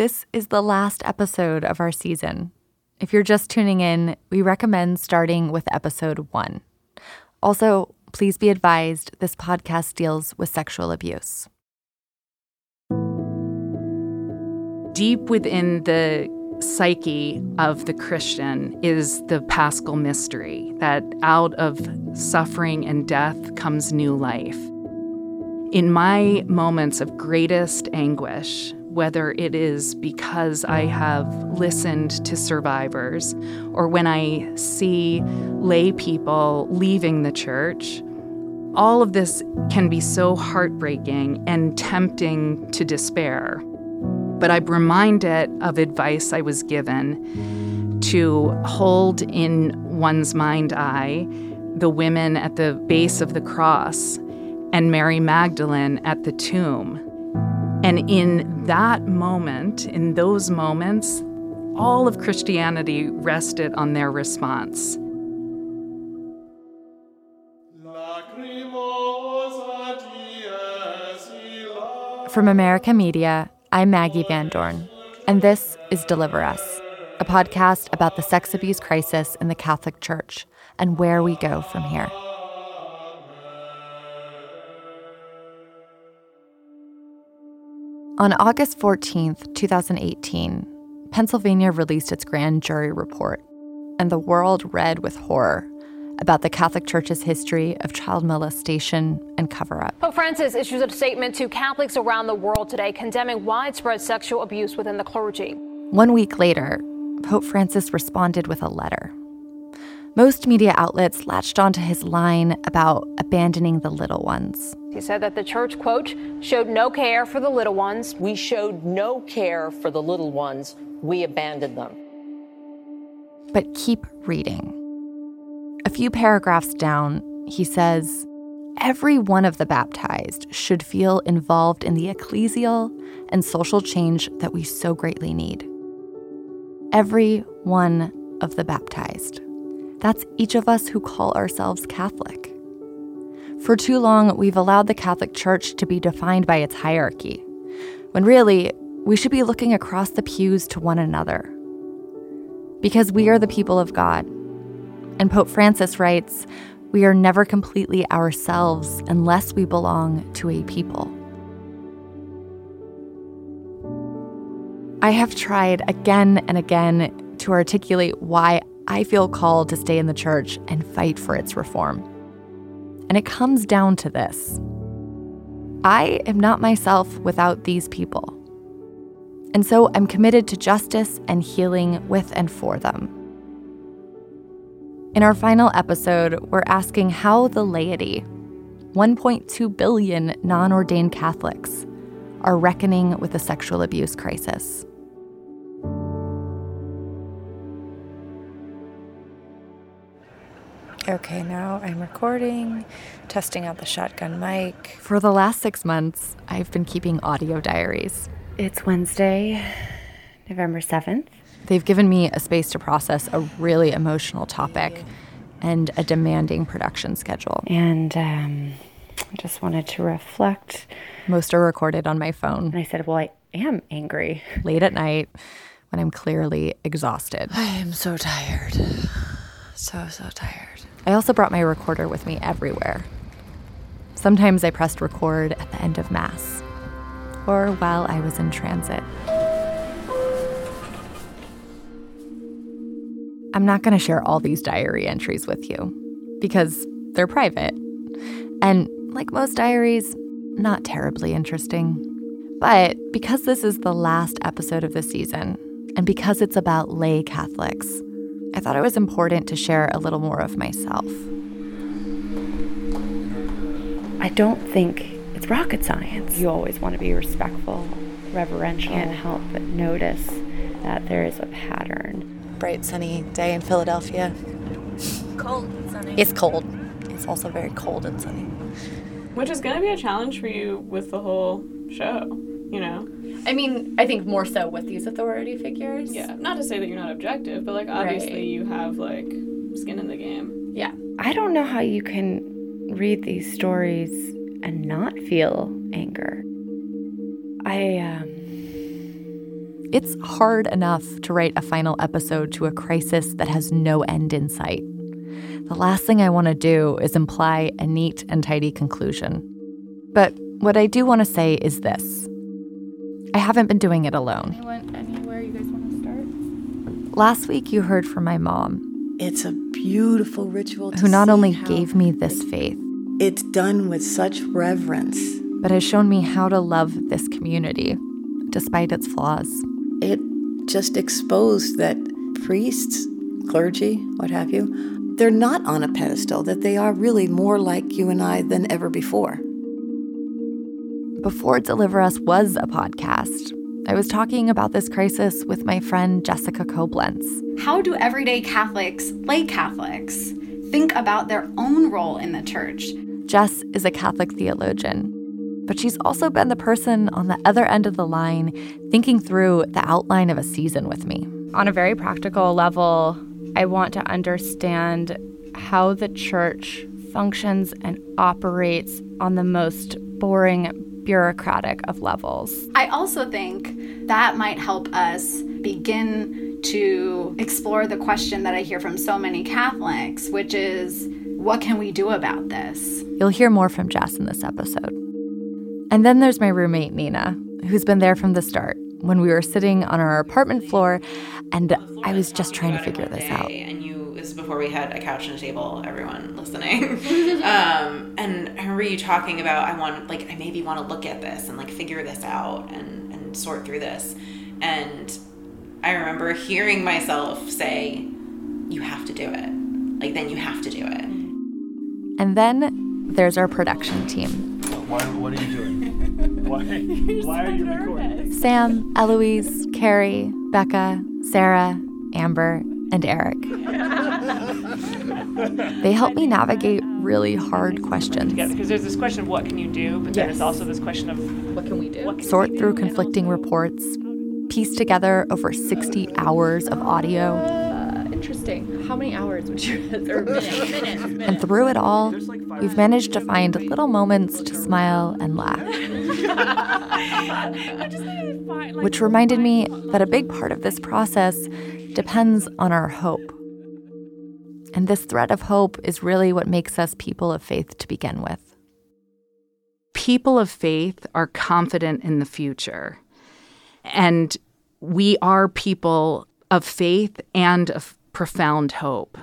this is the last episode of our season. If you're just tuning in, we recommend starting with episode one. Also, please be advised this podcast deals with sexual abuse. Deep within the psyche of the Christian is the paschal mystery that out of suffering and death comes new life. In my moments of greatest anguish, whether it is because I have listened to survivors or when I see lay people leaving the church, all of this can be so heartbreaking and tempting to despair. But I'm reminded of advice I was given to hold in one's mind eye the women at the base of the cross and Mary Magdalene at the tomb. And in that moment, in those moments, all of Christianity rested on their response. From America Media, I'm Maggie Van Dorn, and this is Deliver Us, a podcast about the sex abuse crisis in the Catholic Church and where we go from here. On August 14th, 2018, Pennsylvania released its grand jury report, and the world read with horror about the Catholic Church's history of child molestation and cover up. Pope Francis issues a statement to Catholics around the world today condemning widespread sexual abuse within the clergy. One week later, Pope Francis responded with a letter. Most media outlets latched onto his line about abandoning the little ones. He said that the church, quote, showed no care for the little ones. We showed no care for the little ones. We abandoned them. But keep reading. A few paragraphs down, he says, Every one of the baptized should feel involved in the ecclesial and social change that we so greatly need. Every one of the baptized. That's each of us who call ourselves Catholic. For too long, we've allowed the Catholic Church to be defined by its hierarchy, when really, we should be looking across the pews to one another. Because we are the people of God. And Pope Francis writes, we are never completely ourselves unless we belong to a people. I have tried again and again to articulate why I feel called to stay in the church and fight for its reform. And it comes down to this I am not myself without these people. And so I'm committed to justice and healing with and for them. In our final episode, we're asking how the laity, 1.2 billion non ordained Catholics, are reckoning with the sexual abuse crisis. Okay, now I'm recording, testing out the shotgun mic. For the last six months, I've been keeping audio diaries. It's Wednesday, November 7th. They've given me a space to process a really emotional topic and a demanding production schedule. And um, I just wanted to reflect. Most are recorded on my phone. And I said, Well, I am angry. Late at night when I'm clearly exhausted. I am so tired. So, so tired. I also brought my recorder with me everywhere. Sometimes I pressed record at the end of Mass or while I was in transit. I'm not going to share all these diary entries with you because they're private. And like most diaries, not terribly interesting. But because this is the last episode of the season, and because it's about lay Catholics, I thought it was important to share a little more of myself. I don't think it's rocket science. You always want to be respectful, reverential. Can't help but notice that there is a pattern. Bright, sunny day in Philadelphia. Cold and sunny. It's cold. It's also very cold and sunny. Which is going to be a challenge for you with the whole show, you know? I mean, I think more so with these authority figures. Yeah. Not to say that you're not objective, but like obviously Right. you have like skin in the game. Yeah. I don't know how you can read these stories and not feel anger. I um It's hard enough to write a final episode to a crisis that has no end in sight. The last thing I want to do is imply a neat and tidy conclusion. But what I do want to say is this I haven't been doing it alone. Anyone, anywhere you guys want to start? Last week, you heard from my mom, It's a beautiful ritual. To who not only gave me this faith, It's done with such reverence. but has shown me how to love this community, despite its flaws. It just exposed that priests, clergy, what have you, they're not on a pedestal, that they are really more like you and I than ever before. Before Deliver Us was a podcast, I was talking about this crisis with my friend Jessica Coblentz. How do everyday Catholics, lay Catholics, think about their own role in the church? Jess is a Catholic theologian, but she's also been the person on the other end of the line thinking through the outline of a season with me. On a very practical level, I want to understand how the church functions and operates on the most boring, bureaucratic of levels. I also think that might help us begin to explore the question that I hear from so many Catholics, which is what can we do about this? You'll hear more from Jess in this episode. And then there's my roommate, Nina, who's been there from the start when we were sitting on our apartment floor and I was just trying to figure this out. And you, this is before we had a couch and a table, everyone listening. um, and I remember you talking about, I want, like, I maybe want to look at this and, like, figure this out and, and sort through this. And I remember hearing myself say, you have to do it. Like, then you have to do it. And then there's our production team. Why, what are you doing? Why, why are you recording? Sam, Eloise, Carrie, Becca, Sarah, Amber, and Eric. They help me navigate really hard questions. Yeah, because there's this question of what can you do, but then there's also this question of what can we do? Can Sort we through do? conflicting reports, piece together over 60 hours of audio, Uh, interesting. How many hours would you or minutes? minutes, minutes. and through it all, we've managed to find little moments to smile and laugh. Which reminded me that a big part of this process depends on our hope. And this thread of hope is really what makes us people of faith to begin with. People of faith are confident in the future. And we are people of faith and of profound hope.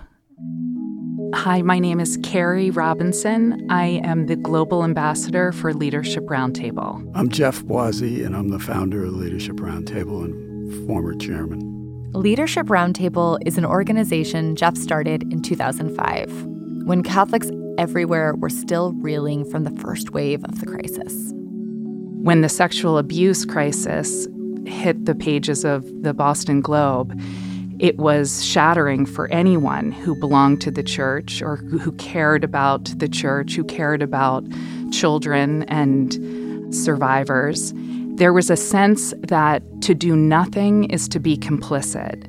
Hi, my name is Kerry Robinson. I am the Global Ambassador for Leadership Roundtable. I'm Jeff Boisi, and I'm the founder of Leadership Roundtable and former chairman. Leadership Roundtable is an organization Jeff started in 2005 when Catholics everywhere were still reeling from the first wave of the crisis. When the sexual abuse crisis hit the pages of the Boston Globe, it was shattering for anyone who belonged to the church or who cared about the church, who cared about children and survivors. There was a sense that to do nothing is to be complicit,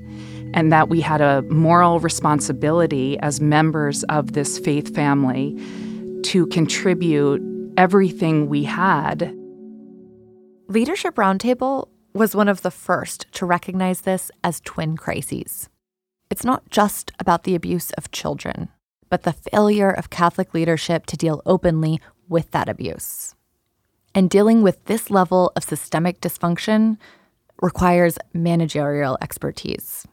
and that we had a moral responsibility as members of this faith family to contribute everything we had. Leadership Roundtable was one of the first to recognize this as twin crises. It's not just about the abuse of children, but the failure of Catholic leadership to deal openly with that abuse. And dealing with this level of systemic dysfunction requires managerial expertise,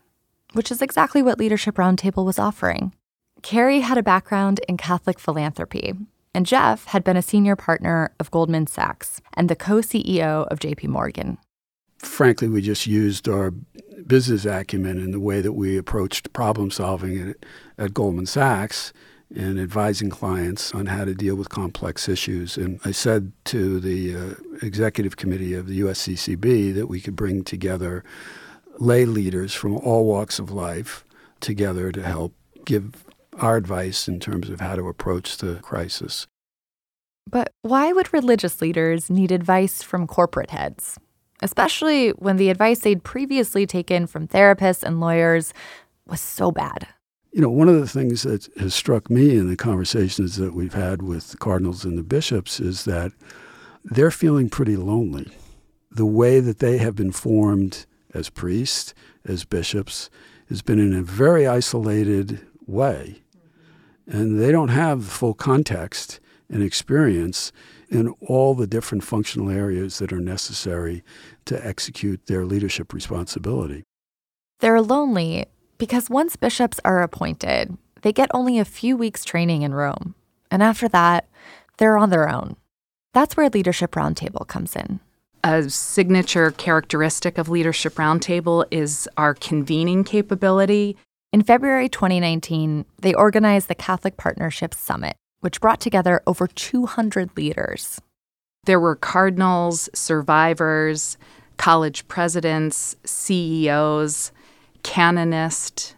which is exactly what Leadership Roundtable was offering. Kerry had a background in Catholic philanthropy, and Jeff had been a senior partner of Goldman Sachs and the co CEO of JP Morgan. Frankly, we just used our business acumen in the way that we approached problem solving at, at Goldman Sachs and advising clients on how to deal with complex issues. And I said to the uh, executive committee of the USCCB that we could bring together lay leaders from all walks of life together to help give our advice in terms of how to approach the crisis. But why would religious leaders need advice from corporate heads? Especially when the advice they'd previously taken from therapists and lawyers was so bad. You know, one of the things that has struck me in the conversations that we've had with the cardinals and the bishops is that they're feeling pretty lonely. The way that they have been formed as priests, as bishops, has been in a very isolated way. And they don't have the full context and experience in all the different functional areas that are necessary to execute their leadership responsibility. They're lonely because once bishops are appointed, they get only a few weeks training in Rome. And after that, they're on their own. That's where Leadership Roundtable comes in. A signature characteristic of Leadership Roundtable is our convening capability. In February 2019, they organized the Catholic Partnerships Summit, which brought together over 200 leaders. There were cardinals, survivors, college presidents, CEOs, canonists,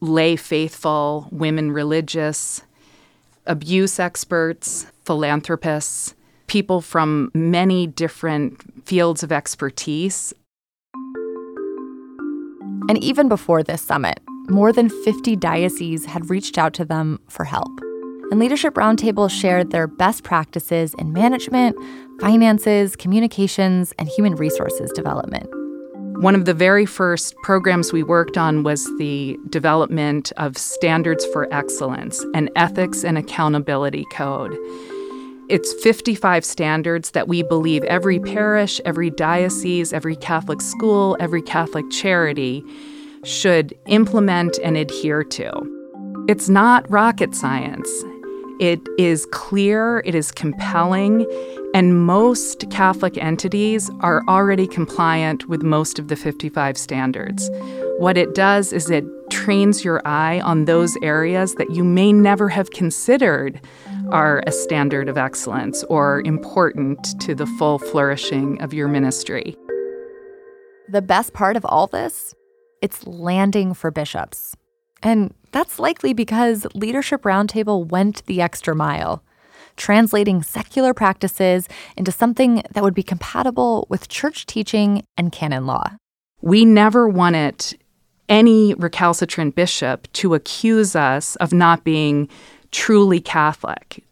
lay faithful, women religious, abuse experts, philanthropists, people from many different fields of expertise. And even before this summit, more than 50 dioceses had reached out to them for help. And Leadership Roundtable shared their best practices in management, finances, communications, and human resources development. One of the very first programs we worked on was the development of standards for excellence, an ethics and accountability code. It's 55 standards that we believe every parish, every diocese, every Catholic school, every Catholic charity should implement and adhere to. It's not rocket science. It is clear, it is compelling, and most Catholic entities are already compliant with most of the 55 standards. What it does is it trains your eye on those areas that you may never have considered are a standard of excellence or important to the full flourishing of your ministry. The best part of all this? It's landing for bishops. And that's likely because Leadership Roundtable went the extra mile, translating secular practices into something that would be compatible with church teaching and canon law. We never wanted any recalcitrant bishop to accuse us of not being truly Catholic.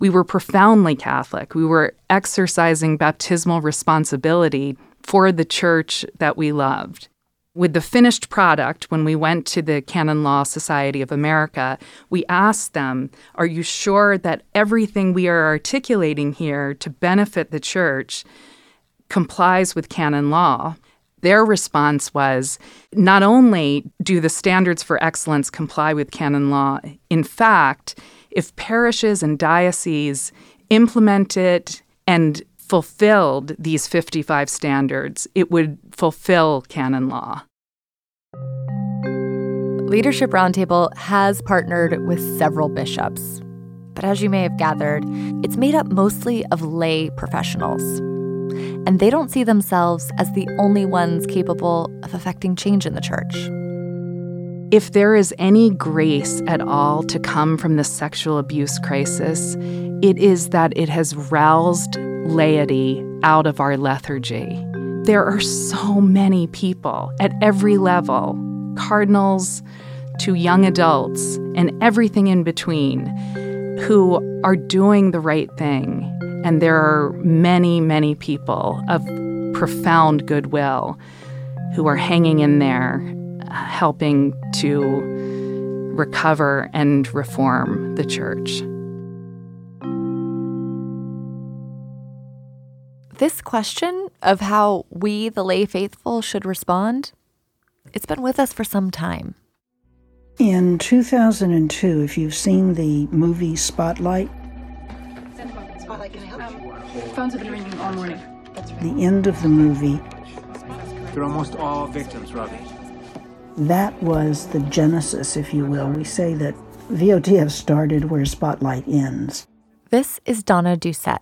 We were profoundly Catholic. We were exercising baptismal responsibility for the church that we loved. With the finished product, when we went to the Canon Law Society of America, we asked them, Are you sure that everything we are articulating here to benefit the church complies with canon law? Their response was not only do the standards for excellence comply with canon law, in fact, if parishes and dioceses implement it and fulfilled these 55 standards, it would fulfill canon law. Leadership Roundtable has partnered with several bishops. But as you may have gathered, it's made up mostly of lay professionals. And they don't see themselves as the only ones capable of affecting change in the church. If there is any grace at all to come from the sexual abuse crisis, it is that it has roused laity out of our lethargy. There are so many people at every level cardinals to young adults and everything in between who are doing the right thing. And there are many, many people of profound goodwill who are hanging in there, helping to recover and reform the church. This question of how we, the lay faithful, should respond, it's been with us for some time. In 2002, if you've seen the movie Spotlight, Spotlight, can I help you? Um, phones have been ringing all morning. the end of the movie, They're almost all victims, Robbie. that was the genesis, if you will. We say that VOTF started where Spotlight ends. This is Donna Doucette.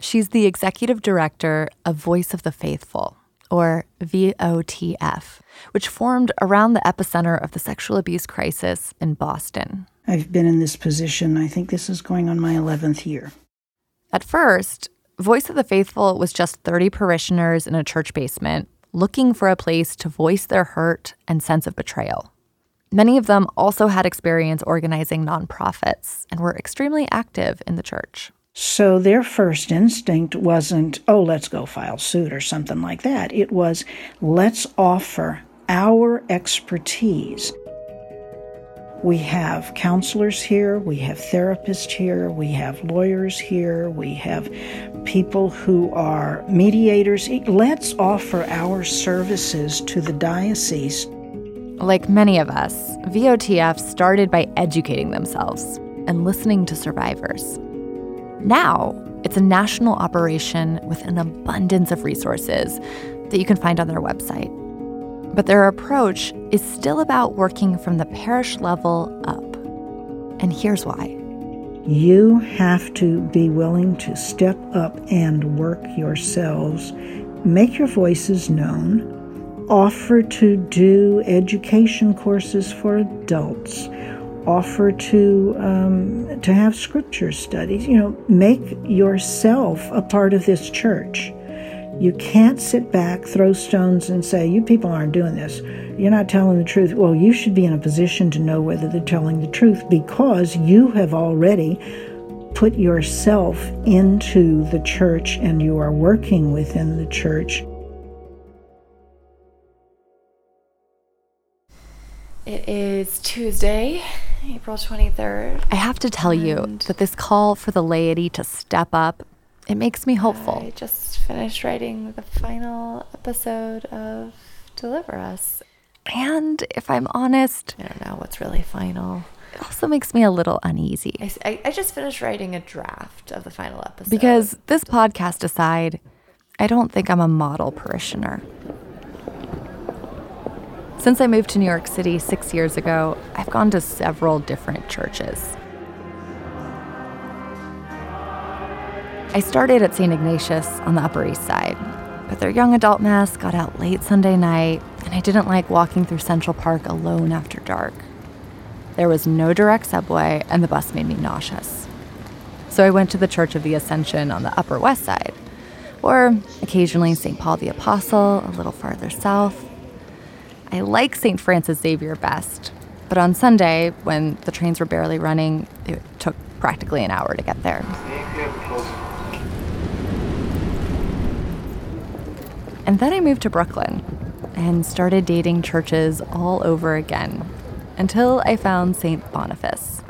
She's the executive director of Voice of the Faithful, or VOTF, which formed around the epicenter of the sexual abuse crisis in Boston. I've been in this position, I think this is going on my 11th year. At first, Voice of the Faithful was just 30 parishioners in a church basement looking for a place to voice their hurt and sense of betrayal. Many of them also had experience organizing nonprofits and were extremely active in the church. So their first instinct wasn't, oh, let's go file suit or something like that. It was, let's offer our expertise. We have counselors here, we have therapists here, we have lawyers here, we have people who are mediators. Let's offer our services to the diocese. Like many of us, VOTF started by educating themselves and listening to survivors. Now, it's a national operation with an abundance of resources that you can find on their website. But their approach is still about working from the parish level up. And here's why. You have to be willing to step up and work yourselves, make your voices known, offer to do education courses for adults, offer to um, to have scripture studies. You know, make yourself a part of this church. You can't sit back, throw stones, and say, You people aren't doing this. You're not telling the truth. Well, you should be in a position to know whether they're telling the truth because you have already put yourself into the church and you are working within the church. It is Tuesday, April 23rd. I have to tell you that this call for the laity to step up, it makes me hopeful. I just finished writing the final episode of Deliver Us. And if I'm honest, I don't know what's really final. It also makes me a little uneasy. I, I, I just finished writing a draft of the final episode. Because this podcast aside, I don't think I'm a model parishioner. Since I moved to New York City six years ago, I've gone to several different churches. I started at St. Ignatius on the Upper East Side, but their young adult mass got out late Sunday night, and I didn't like walking through Central Park alone after dark. There was no direct subway, and the bus made me nauseous. So I went to the Church of the Ascension on the Upper West Side, or occasionally St. Paul the Apostle a little farther south. I like St. Francis Xavier best, but on Sunday, when the trains were barely running, it took practically an hour to get there. And then I moved to Brooklyn and started dating churches all over again until I found St. Boniface,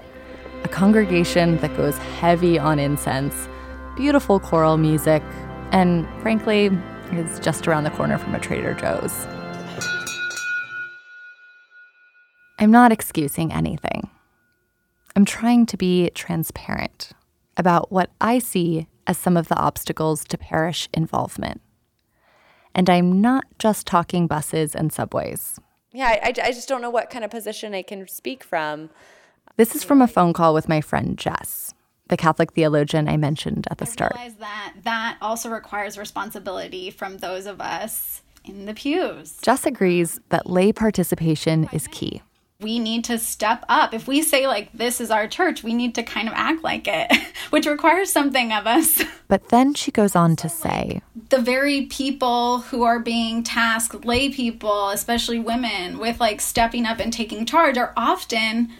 a congregation that goes heavy on incense, beautiful choral music, and frankly, is just around the corner from a Trader Joe's. I'm not excusing anything. I'm trying to be transparent about what I see as some of the obstacles to parish involvement. And I'm not just talking buses and subways. Yeah, I, I just don't know what kind of position I can speak from. This is from a phone call with my friend Jess, the Catholic theologian I mentioned at the start. I realize that that also requires responsibility from those of us in the pews. Jess agrees that lay participation is key we need to step up. If we say, like, this is our church, we need to kind of act like it, which requires something of us. But then she goes on to say the very people who are being tasked, lay people, especially women, with like stepping up and taking charge, are often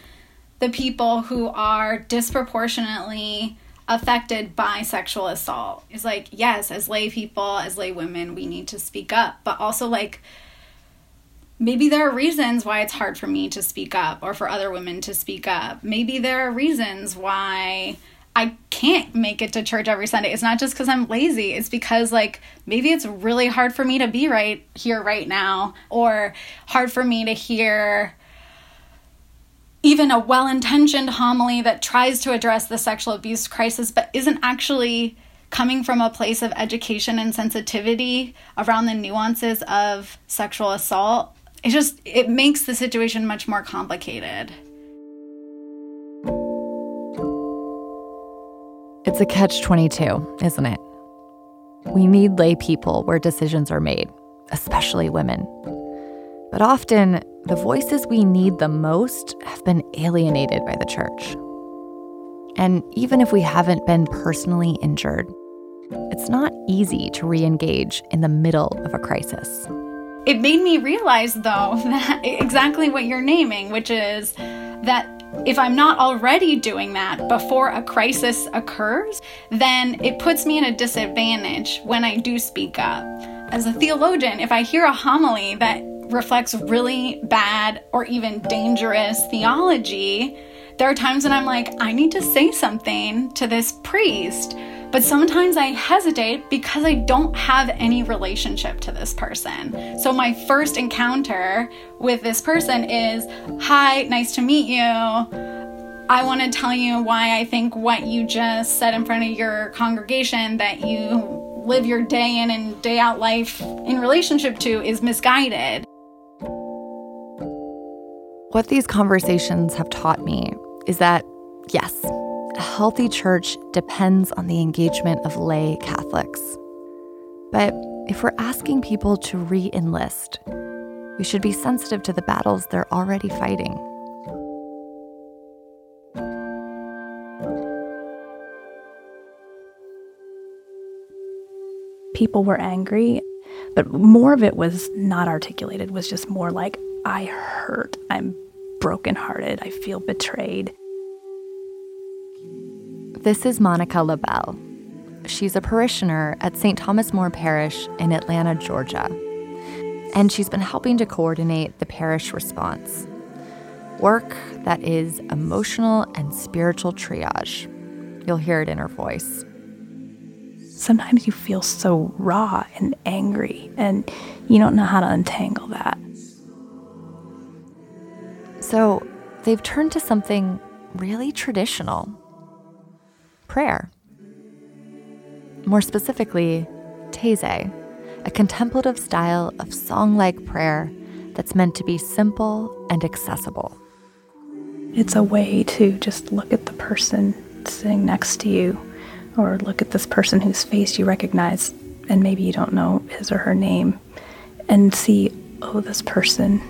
the people who are disproportionately affected by sexual assault. It's like, yes, as lay people, as lay women, we need to speak up, but also like, maybe there are reasons why it's hard for me to speak up or for other women to speak up. Maybe there are reasons why I can't make it to church every Sunday. It's not just because I'm lazy, it's because, like, maybe it's really hard for me to be right here, right now, or hard for me to hear even a well intentioned homily that tries to address the sexual abuse crisis but isn't actually coming from a place of education and sensitivity around the nuances of sexual assault it just it makes the situation much more complicated. It's a catch 22, isn't it? We need lay people where decisions are made, especially women. But often, the voices we need the most have been alienated by the church. And even if we haven't been personally injured, it's not easy to re engage in the middle of a crisis. It made me realize, though, that exactly what you're naming, which is that if I'm not already doing that before a crisis occurs, then it puts me in a disadvantage when I do speak up. As a theologian, if I hear a homily that reflects really bad or even dangerous theology, there are times when I'm like, I need to say something to this priest. But sometimes I hesitate because I don't have any relationship to this person. So my first encounter with this person is Hi, nice to meet you. I want to tell you why I think what you just said in front of your congregation that you live your day in and day out life in relationship to is misguided. What these conversations have taught me is that, yes, a healthy church depends on the engagement of lay Catholics. But if we're asking people to re enlist, we should be sensitive to the battles they're already fighting. People were angry, but more of it was not articulated, was just more like, I hurt, I'm brokenhearted, I feel betrayed. This is Monica LaBelle. She's a parishioner at St. Thomas More Parish in Atlanta, Georgia. And she's been helping to coordinate the parish response work that is emotional and spiritual triage. You'll hear it in her voice. Sometimes you feel so raw and angry, and you don't know how to untangle that. So they've turned to something really traditional prayer. More specifically, Taizé, a contemplative style of song like prayer that's meant to be simple and accessible. It's a way to just look at the person sitting next to you, or look at this person whose face you recognize and maybe you don't know his or her name, and see, oh, this person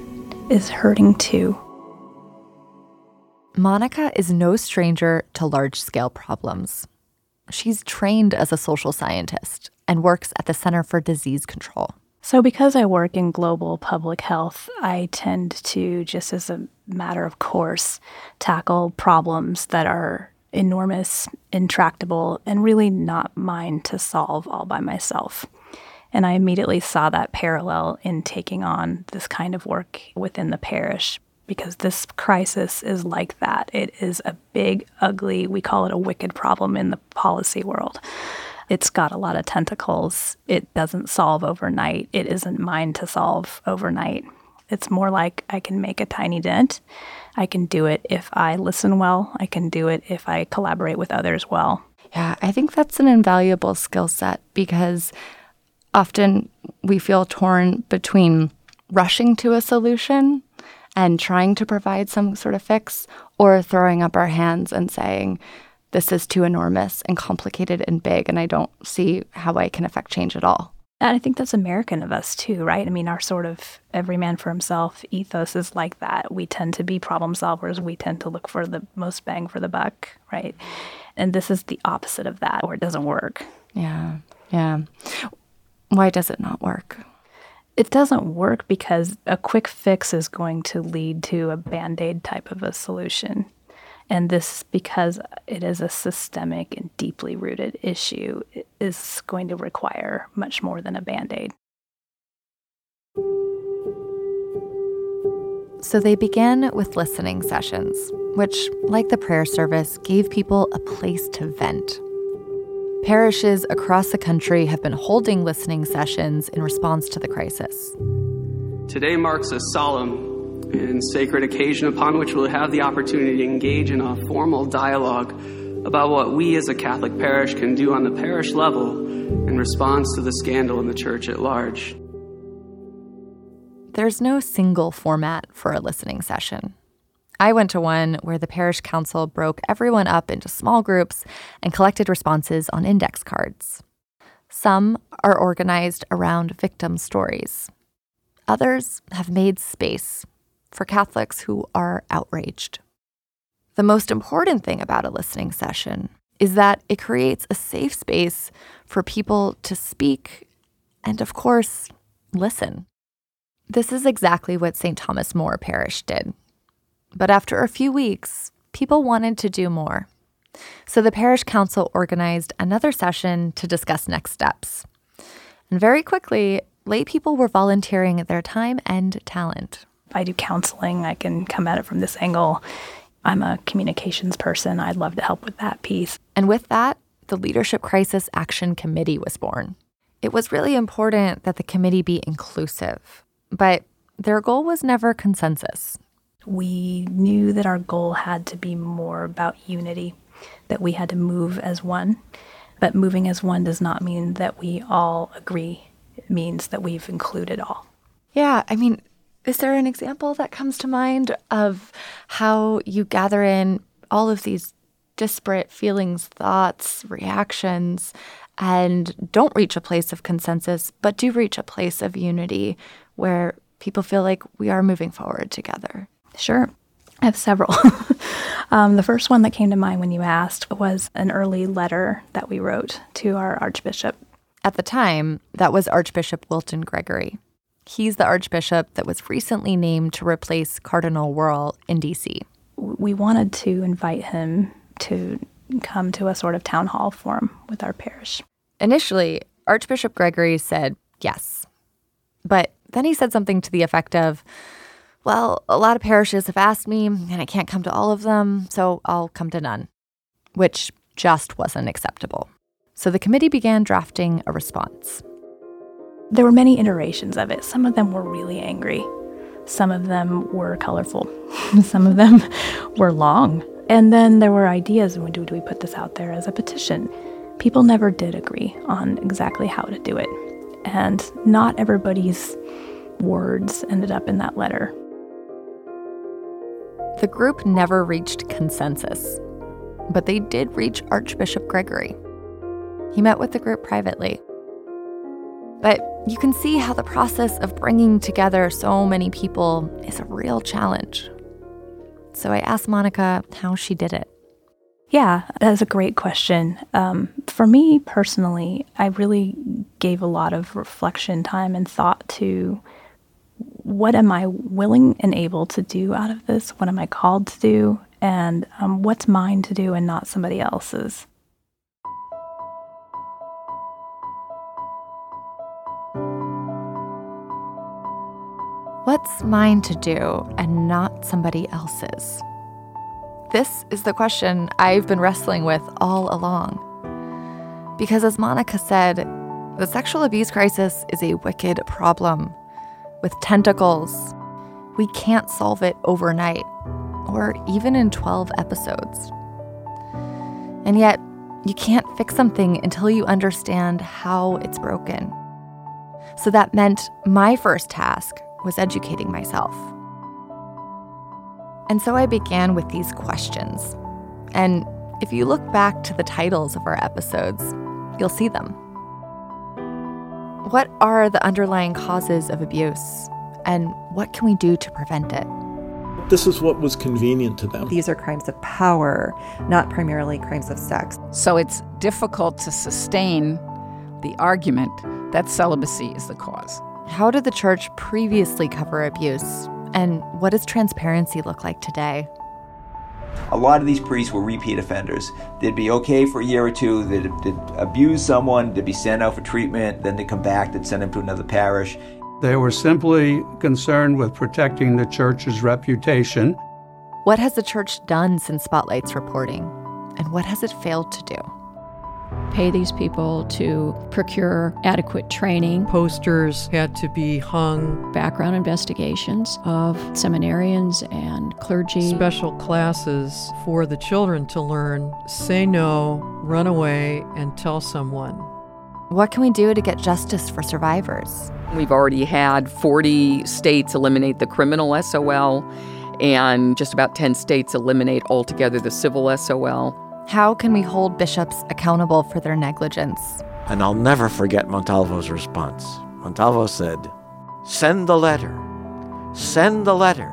is hurting too. Monica is no stranger to large scale problems. She's trained as a social scientist and works at the Center for Disease Control. So, because I work in global public health, I tend to, just as a matter of course, tackle problems that are enormous, intractable, and really not mine to solve all by myself. And I immediately saw that parallel in taking on this kind of work within the parish because this crisis is like that. It is a big, ugly, we call it a wicked problem in the policy world. It's got a lot of tentacles. It doesn't solve overnight. It isn't mine to solve overnight. It's more like I can make a tiny dent. I can do it if I listen well. I can do it if I collaborate with others well. Yeah, I think that's an invaluable skill set because often we feel torn between rushing to a solution and trying to provide some sort of fix or throwing up our hands and saying, this is too enormous and complicated and big, and I don't see how I can affect change at all. And I think that's American of us too, right? I mean, our sort of every man for himself ethos is like that. We tend to be problem solvers. We tend to look for the most bang for the buck, right? And this is the opposite of that, where it doesn't work. Yeah, yeah. Why does it not work? It doesn't work because a quick fix is going to lead to a band aid type of a solution. And this, because it is a systemic and deeply rooted issue, is going to require much more than a band aid. So they began with listening sessions, which, like the prayer service, gave people a place to vent. Parishes across the country have been holding listening sessions in response to the crisis. Today marks a solemn and sacred occasion upon which we'll have the opportunity to engage in a formal dialogue about what we as a Catholic parish can do on the parish level in response to the scandal in the church at large. There's no single format for a listening session. I went to one where the parish council broke everyone up into small groups and collected responses on index cards. Some are organized around victim stories. Others have made space for Catholics who are outraged. The most important thing about a listening session is that it creates a safe space for people to speak and, of course, listen. This is exactly what St. Thomas More Parish did But after a few weeks, people wanted to do more. So the parish council organized another session to discuss next steps. And very quickly, lay people were volunteering their time and talent. I do counseling, I can come at it from this angle. I'm a communications person. I'd love to help with that piece. And with that, the Leadership Crisis Action Committee was born. It was really important that the committee be inclusive, but their goal was never consensus. We knew that our goal had to be more about unity, that we had to move as one. But moving as one does not mean that we all agree. It means that we've included all. Yeah, I mean, is there an example that comes to mind of how you gather in all of these disparate feelings, thoughts, reactions, and don't reach a place of consensus, but do reach a place of unity where people feel like we are moving forward together? Sure. I have several. um, the first one that came to mind when you asked was an early letter that we wrote to our Archbishop. At the time, that was Archbishop Wilton Gregory. He's the Archbishop that was recently named to replace Cardinal Wuerl in DC. We wanted to invite him to come to a sort of town hall forum with our parish. Initially, Archbishop Gregory said yes. But then he said something to the effect of, well, a lot of parishes have asked me, and I can't come to all of them, so I'll come to none, which just wasn't acceptable. So the committee began drafting a response. There were many iterations of it. Some of them were really angry, some of them were colorful, some of them were long. And then there were ideas when do, we put this out there as a petition? People never did agree on exactly how to do it. And not everybody's words ended up in that letter. The group never reached consensus, but they did reach Archbishop Gregory. He met with the group privately. But you can see how the process of bringing together so many people is a real challenge. So I asked Monica how she did it. Yeah, that's a great question. Um, for me personally, I really gave a lot of reflection time and thought to what am I willing and able to do out of this? What am I called to do? And um, what's mine to do and not somebody else's? What's mine to do and not somebody else's? This is the question I've been wrestling with all along. Because as Monica said, the sexual abuse crisis is a wicked problem with tentacles. We can't solve it overnight or even in 12 episodes. And yet, you can't fix something until you understand how it's broken. So that meant my first task was educating myself. And so I began with these questions. And if you look back to the titles of our episodes, you'll see them. What are the underlying causes of abuse? And what can we do to prevent it? This is what was convenient to them. These are crimes of power, not primarily crimes of sex. So it's difficult to sustain the argument that celibacy is the cause. How did the church previously cover abuse? And what does transparency look like today? A lot of these priests were repeat offenders. They'd be okay for a year or two, they'd, they'd abuse someone, they'd be sent out for treatment, then they'd come back, they'd send them to another parish. They were simply concerned with protecting the church's reputation. What has the church done since Spotlight's reporting? And what has it failed to do? Pay these people to procure adequate training. Posters had to be hung. Background investigations of seminarians and clergy. Special classes for the children to learn say no, run away, and tell someone. What can we do to get justice for survivors? We've already had 40 states eliminate the criminal SOL, and just about 10 states eliminate altogether the civil SOL. How can we hold bishops accountable for their negligence? And I'll never forget Montalvo's response. Montalvo said, Send the letter. Send the letter.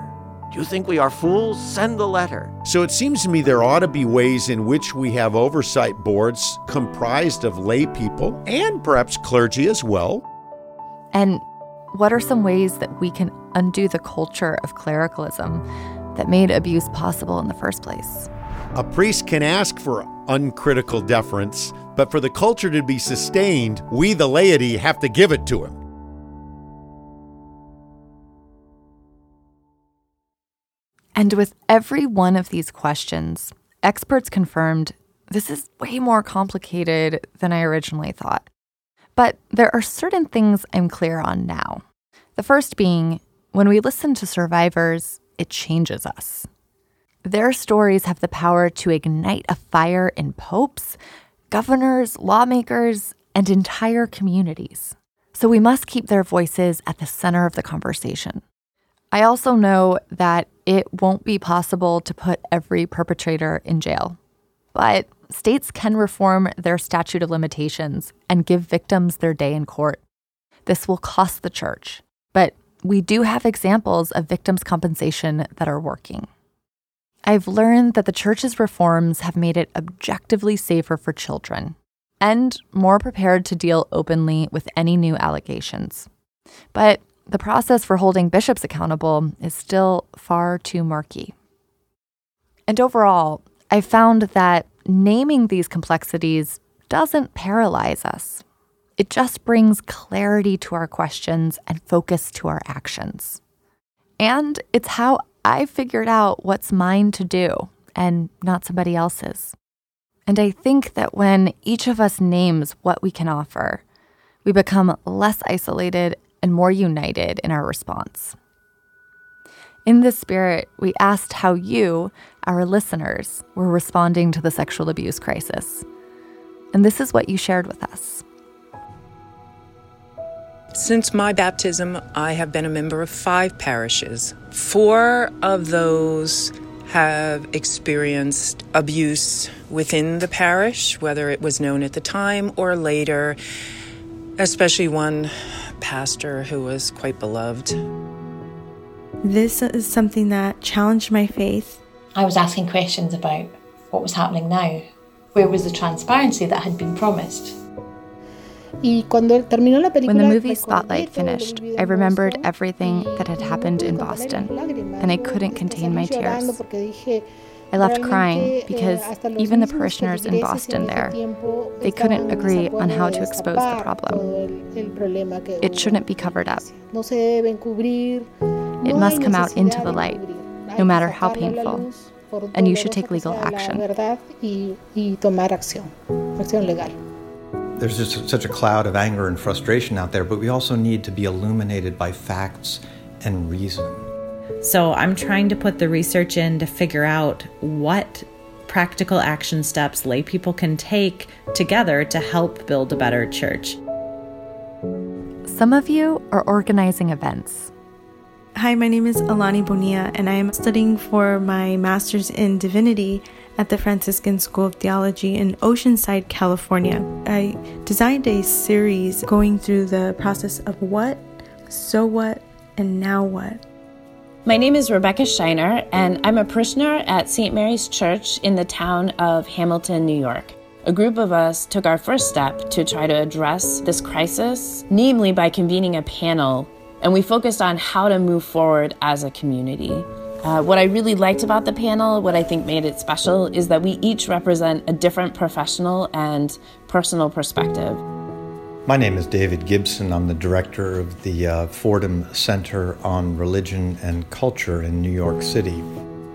Do you think we are fools? Send the letter. So it seems to me there ought to be ways in which we have oversight boards comprised of lay people and perhaps clergy as well. And what are some ways that we can undo the culture of clericalism that made abuse possible in the first place. A priest can ask for uncritical deference, but for the culture to be sustained, we, the laity, have to give it to him. And with every one of these questions, experts confirmed this is way more complicated than I originally thought. But there are certain things I'm clear on now. The first being when we listen to survivors, it changes us. Their stories have the power to ignite a fire in popes, governors, lawmakers, and entire communities. So we must keep their voices at the center of the conversation. I also know that it won't be possible to put every perpetrator in jail. But states can reform their statute of limitations and give victims their day in court. This will cost the church, but we do have examples of victims' compensation that are working. I've learned that the church's reforms have made it objectively safer for children and more prepared to deal openly with any new allegations. But the process for holding bishops accountable is still far too murky. And overall, I found that naming these complexities doesn't paralyze us. It just brings clarity to our questions and focus to our actions. And it's how I figured out what's mine to do and not somebody else's. And I think that when each of us names what we can offer, we become less isolated and more united in our response. In this spirit, we asked how you, our listeners, were responding to the sexual abuse crisis. And this is what you shared with us. Since my baptism, I have been a member of five parishes. Four of those have experienced abuse within the parish, whether it was known at the time or later, especially one pastor who was quite beloved. This is something that challenged my faith. I was asking questions about what was happening now. Where was the transparency that had been promised? When the movie Spotlight finished, I remembered everything that had happened in Boston, and I couldn't contain my tears. I left crying because even the parishioners in Boston there, they couldn't agree on how to expose the problem. It shouldn't be covered up. It must come out into the light, no matter how painful, and you should take legal action. There's just such a cloud of anger and frustration out there, but we also need to be illuminated by facts and reason. So I'm trying to put the research in to figure out what practical action steps lay people can take together to help build a better church. Some of you are organizing events. Hi, my name is Alani Bonilla, and I am studying for my master's in divinity at the Franciscan School of Theology in Oceanside, California. I designed a series going through the process of what, so what, and now what. My name is Rebecca Shiner, and I'm a parishioner at St. Mary's Church in the town of Hamilton, New York. A group of us took our first step to try to address this crisis, namely by convening a panel, and we focused on how to move forward as a community. Uh, what I really liked about the panel, what I think made it special, is that we each represent a different professional and personal perspective. My name is David Gibson. I'm the director of the uh, Fordham Center on Religion and Culture in New York City.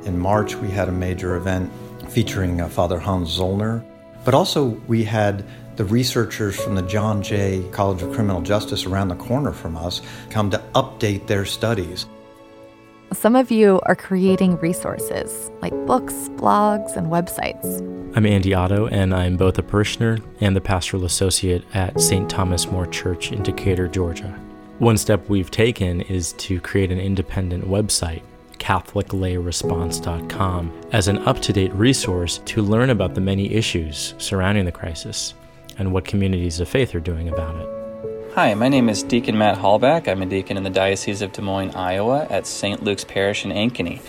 In March, we had a major event featuring uh, Father Hans Zollner, but also we had the researchers from the John Jay College of Criminal Justice around the corner from us come to update their studies. Some of you are creating resources like books, blogs, and websites. I'm Andy Otto, and I'm both a parishioner and the pastoral associate at St. Thomas More Church in Decatur, Georgia. One step we've taken is to create an independent website, CatholicLayResponse.com, as an up to date resource to learn about the many issues surrounding the crisis and what communities of faith are doing about it. Hi, my name is Deacon Matt Hallback. I'm a deacon in the Diocese of Des Moines, Iowa at St. Luke's Parish in Ankeny.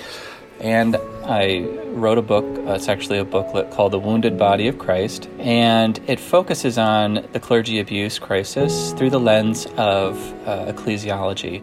And I wrote a book, uh, it's actually a booklet called The Wounded Body of Christ, and it focuses on the clergy abuse crisis through the lens of uh, ecclesiology.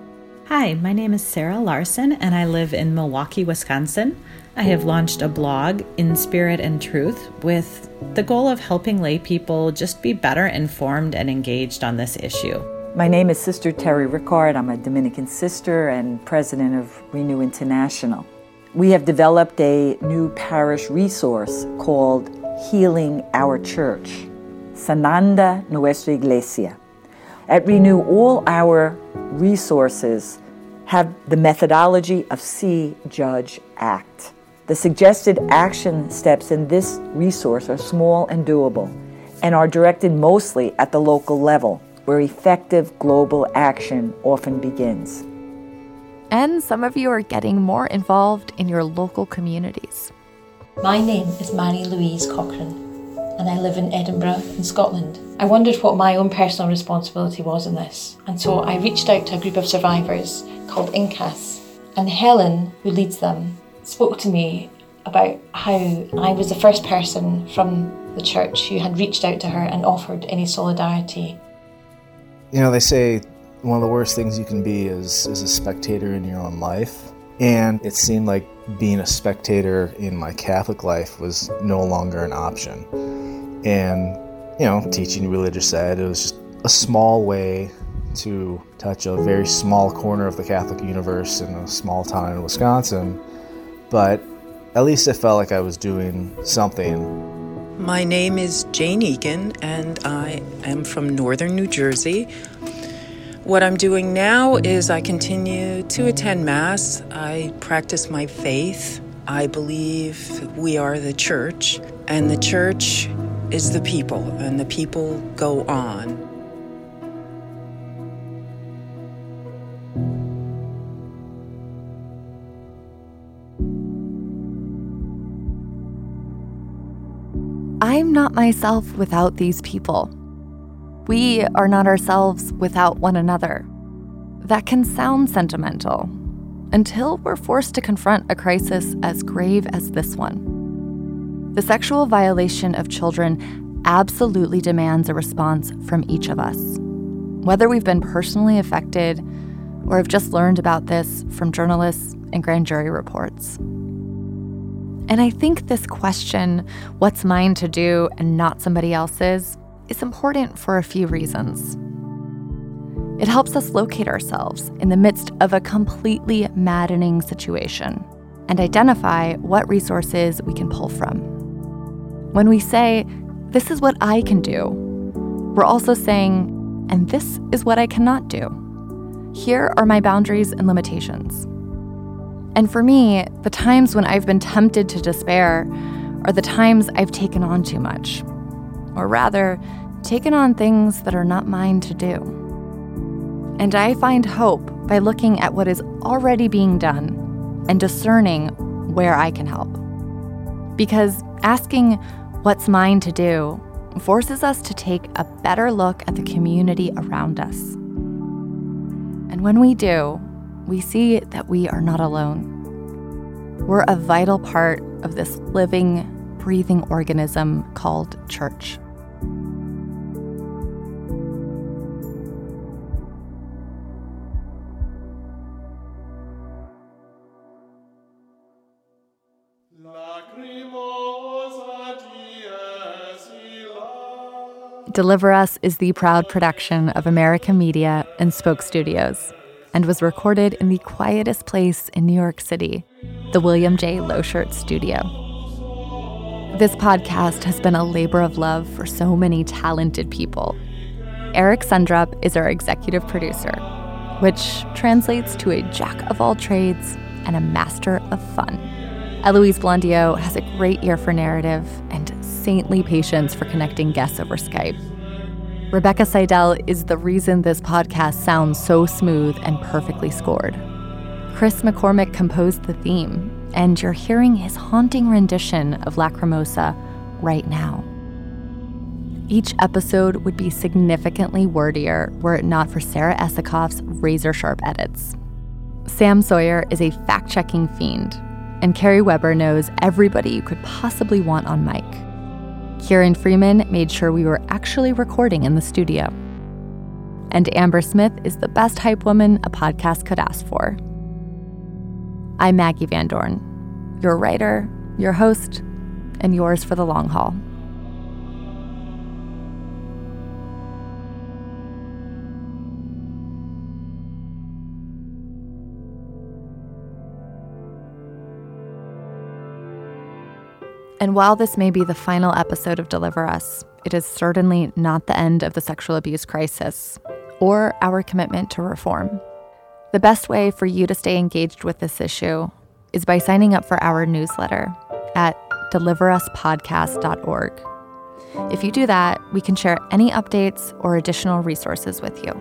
Hi, my name is Sarah Larson, and I live in Milwaukee, Wisconsin. I have launched a blog, In Spirit and Truth, with the goal of helping lay people just be better informed and engaged on this issue. My name is Sister Terry Rickard. I'm a Dominican sister and president of Renew International. We have developed a new parish resource called Healing Our Church, Sanando Nuestra Iglesia. At Renew, all our resources have the methodology of see, judge, act. The suggested action steps in this resource are small and doable and are directed mostly at the local level, where effective global action often begins. And some of you are getting more involved in your local communities. My name is Mary Louise Cochrane and I live in Edinburgh, in Scotland. I wondered what my own personal responsibility was in this, and so I reached out to a group of survivors called INCAS, and Helen, who leads them, spoke to me about how I was the first person from the church who had reached out to her and offered any solidarity. You know, they say one of the worst things you can be is, is a spectator in your own life. And it seemed like being a spectator in my Catholic life was no longer an option. And, you know, teaching religious ed, it was just a small way to touch a very small corner of the Catholic universe in a small town in Wisconsin. But at least I felt like I was doing something. My name is Jane Egan, and I am from northern New Jersey. What I'm doing now is I continue to attend Mass. I practice my faith. I believe we are the church, and the church is the people, and the people go on. I'm not myself without these people. We are not ourselves without one another. That can sound sentimental until we're forced to confront a crisis as grave as this one. The sexual violation of children absolutely demands a response from each of us, whether we've been personally affected or have just learned about this from journalists and grand jury reports. And I think this question, what's mine to do and not somebody else's, is important for a few reasons. It helps us locate ourselves in the midst of a completely maddening situation and identify what resources we can pull from. When we say, This is what I can do, we're also saying, And this is what I cannot do. Here are my boundaries and limitations. And for me, the times when I've been tempted to despair are the times I've taken on too much. Or rather, taken on things that are not mine to do. And I find hope by looking at what is already being done and discerning where I can help. Because asking what's mine to do forces us to take a better look at the community around us. And when we do, we see that we are not alone. We're a vital part of this living, breathing organism called church. Deliver Us is the proud production of America Media and Spoke Studios and was recorded in the quietest place in New York City, the William J. Loschert Studio. This podcast has been a labor of love for so many talented people. Eric Sundrup is our executive producer, which translates to a jack of all trades and a master of fun. Eloise Blondiau has a great ear for narrative and saintly patience for connecting guests over Skype. Rebecca Seidel is the reason this podcast sounds so smooth and perfectly scored. Chris McCormick composed the theme, and you're hearing his haunting rendition of Lacrimosa right now. Each episode would be significantly wordier were it not for Sarah Esikoff's razor sharp edits. Sam Sawyer is a fact checking fiend, and Kerry Weber knows everybody you could possibly want on mic. Kieran Freeman made sure we were actually recording in the studio. And Amber Smith is the best hype woman a podcast could ask for. I'm Maggi Van Dorn, your writer, your host, and yours for the long haul. And while this may be the final episode of Deliver Us, it is certainly not the end of the sexual abuse crisis or our commitment to reform. The best way for you to stay engaged with this issue is by signing up for our newsletter at deliveruspodcast.org. If you do that, we can share any updates or additional resources with you.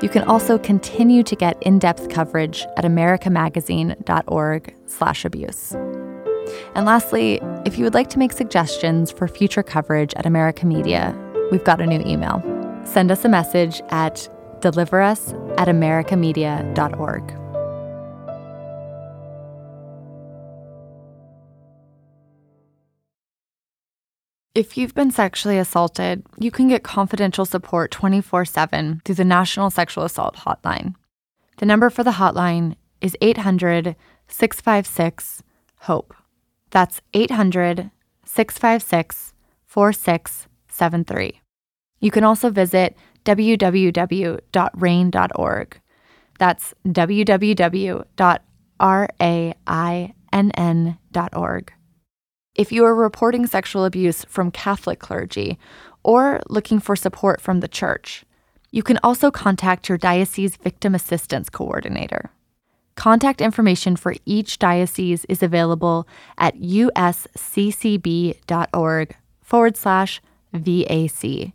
You can also continue to get in-depth coverage at americamagazine.org/abuse. And lastly, if you would like to make suggestions for future coverage at America Media, we've got a new email. Send us a message at deliverus at americamedia.org. If you've been sexually assaulted, you can get confidential support 24 7 through the National Sexual Assault Hotline. The number for the hotline is 800 656 HOPE. That's 800 656 4673. You can also visit www.rainn.org. That's www.rainn.org. If you are reporting sexual abuse from Catholic clergy or looking for support from the church, you can also contact your diocese victim assistance coordinator. Contact information for each diocese is available at usccb.org forward slash VAC.